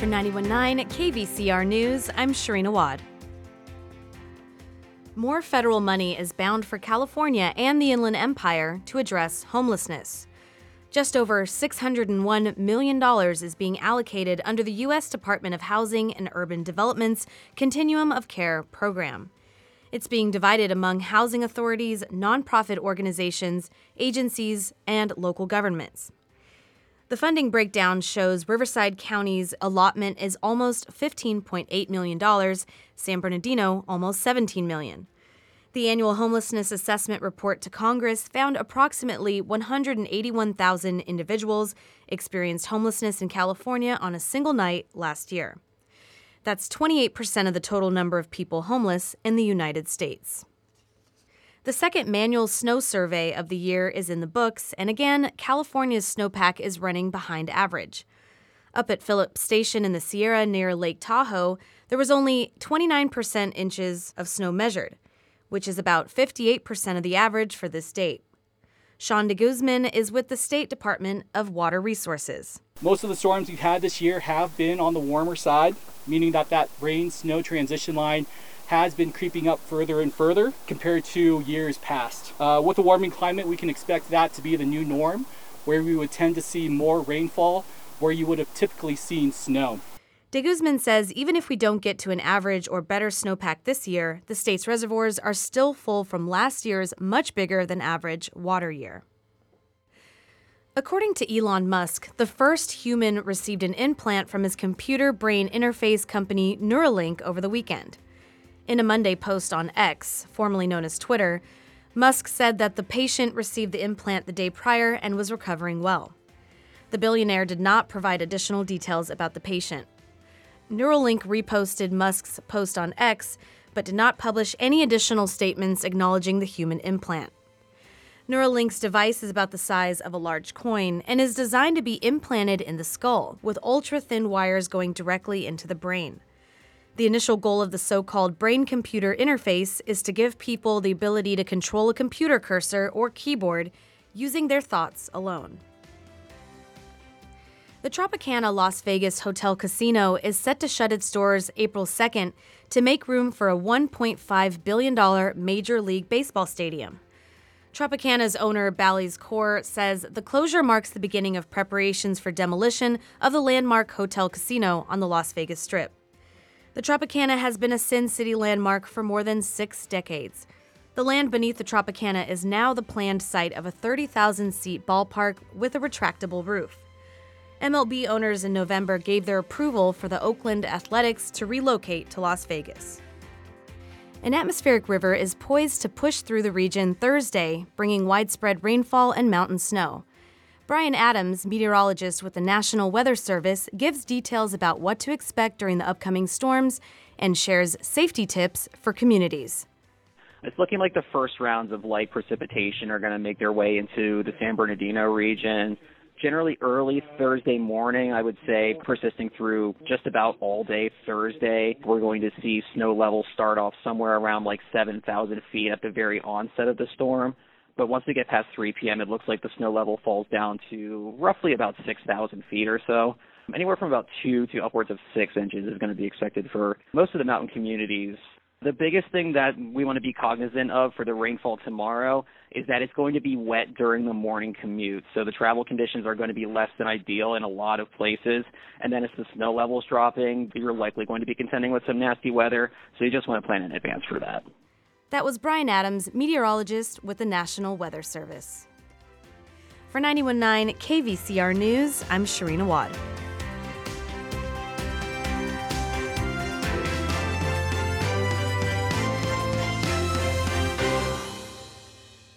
For 91.9 KVCR News, I'm Sharina Wad. More federal money is bound for California and the Inland Empire to address homelessness. Just over $601 million is being allocated under the U.S. Department of Housing and Urban Development's Continuum of Care program. It's being divided among housing authorities, nonprofit organizations, agencies, and local governments. The funding breakdown shows Riverside County's allotment is almost $15.8 million, San Bernardino almost 17 million. The annual homelessness assessment report to Congress found approximately 181,000 individuals experienced homelessness in California on a single night last year. That's 28% of the total number of people homeless in the United States. The second manual snow survey of the year is in the books, and again, California's snowpack is running behind average. Up at Phillips Station in the Sierra near Lake Tahoe, there was only 29% inches of snow measured, which is about 58% of the average for this date. Sean de Guzman is with the State Department of Water Resources. Most of the storms we've had this year have been on the warmer side, meaning that that rain snow transition line has been creeping up further and further compared to years past. Uh, with the warming climate, we can expect that to be the new norm, where we would tend to see more rainfall where you would have typically seen snow. De Guzman says even if we don't get to an average or better snowpack this year, the state's reservoirs are still full from last year's much bigger than average water year. According to Elon Musk, the first human received an implant from his computer brain interface company Neuralink over the weekend. In a Monday post on X, formerly known as Twitter, Musk said that the patient received the implant the day prior and was recovering well. The billionaire did not provide additional details about the patient. Neuralink reposted Musk's post on X, but did not publish any additional statements acknowledging the human implant. Neuralink's device is about the size of a large coin and is designed to be implanted in the skull, with ultra thin wires going directly into the brain. The initial goal of the so called brain computer interface is to give people the ability to control a computer cursor or keyboard using their thoughts alone. The Tropicana Las Vegas Hotel Casino is set to shut its doors April 2nd to make room for a $1.5 billion Major League Baseball stadium. Tropicana's owner, Bally's Corp, says the closure marks the beginning of preparations for demolition of the landmark Hotel Casino on the Las Vegas Strip. The Tropicana has been a Sin City landmark for more than six decades. The land beneath the Tropicana is now the planned site of a 30,000 seat ballpark with a retractable roof. MLB owners in November gave their approval for the Oakland Athletics to relocate to Las Vegas. An atmospheric river is poised to push through the region Thursday, bringing widespread rainfall and mountain snow. Bryan Adams, meteorologist with the National Weather Service, gives details about what to expect during the upcoming storms and shares safety tips for communities. It's looking like the first rounds of light precipitation are going to make their way into the San Bernardino region. Generally early Thursday morning, I would say, persisting through just about all day Thursday. We're going to see snow levels start off somewhere around like 7,000 feet at the very onset of the storm. But once we get past 3 p.m., it looks like the snow level falls down to roughly about 6,000 feet or so. Anywhere from about 2 to upwards of 6 inches is going to be expected for most of the mountain communities. The biggest thing that we want to be cognizant of for the rainfall tomorrow is that it's going to be wet during the morning commute. So the travel conditions are going to be less than ideal in a lot of places. And then as the snow level's dropping, you're likely going to be contending with some nasty weather. So you just want to plan in advance for that. That was Brian Adams, meteorologist with the National Weather Service. For 919 KVCR News, I'm Sharina Wad.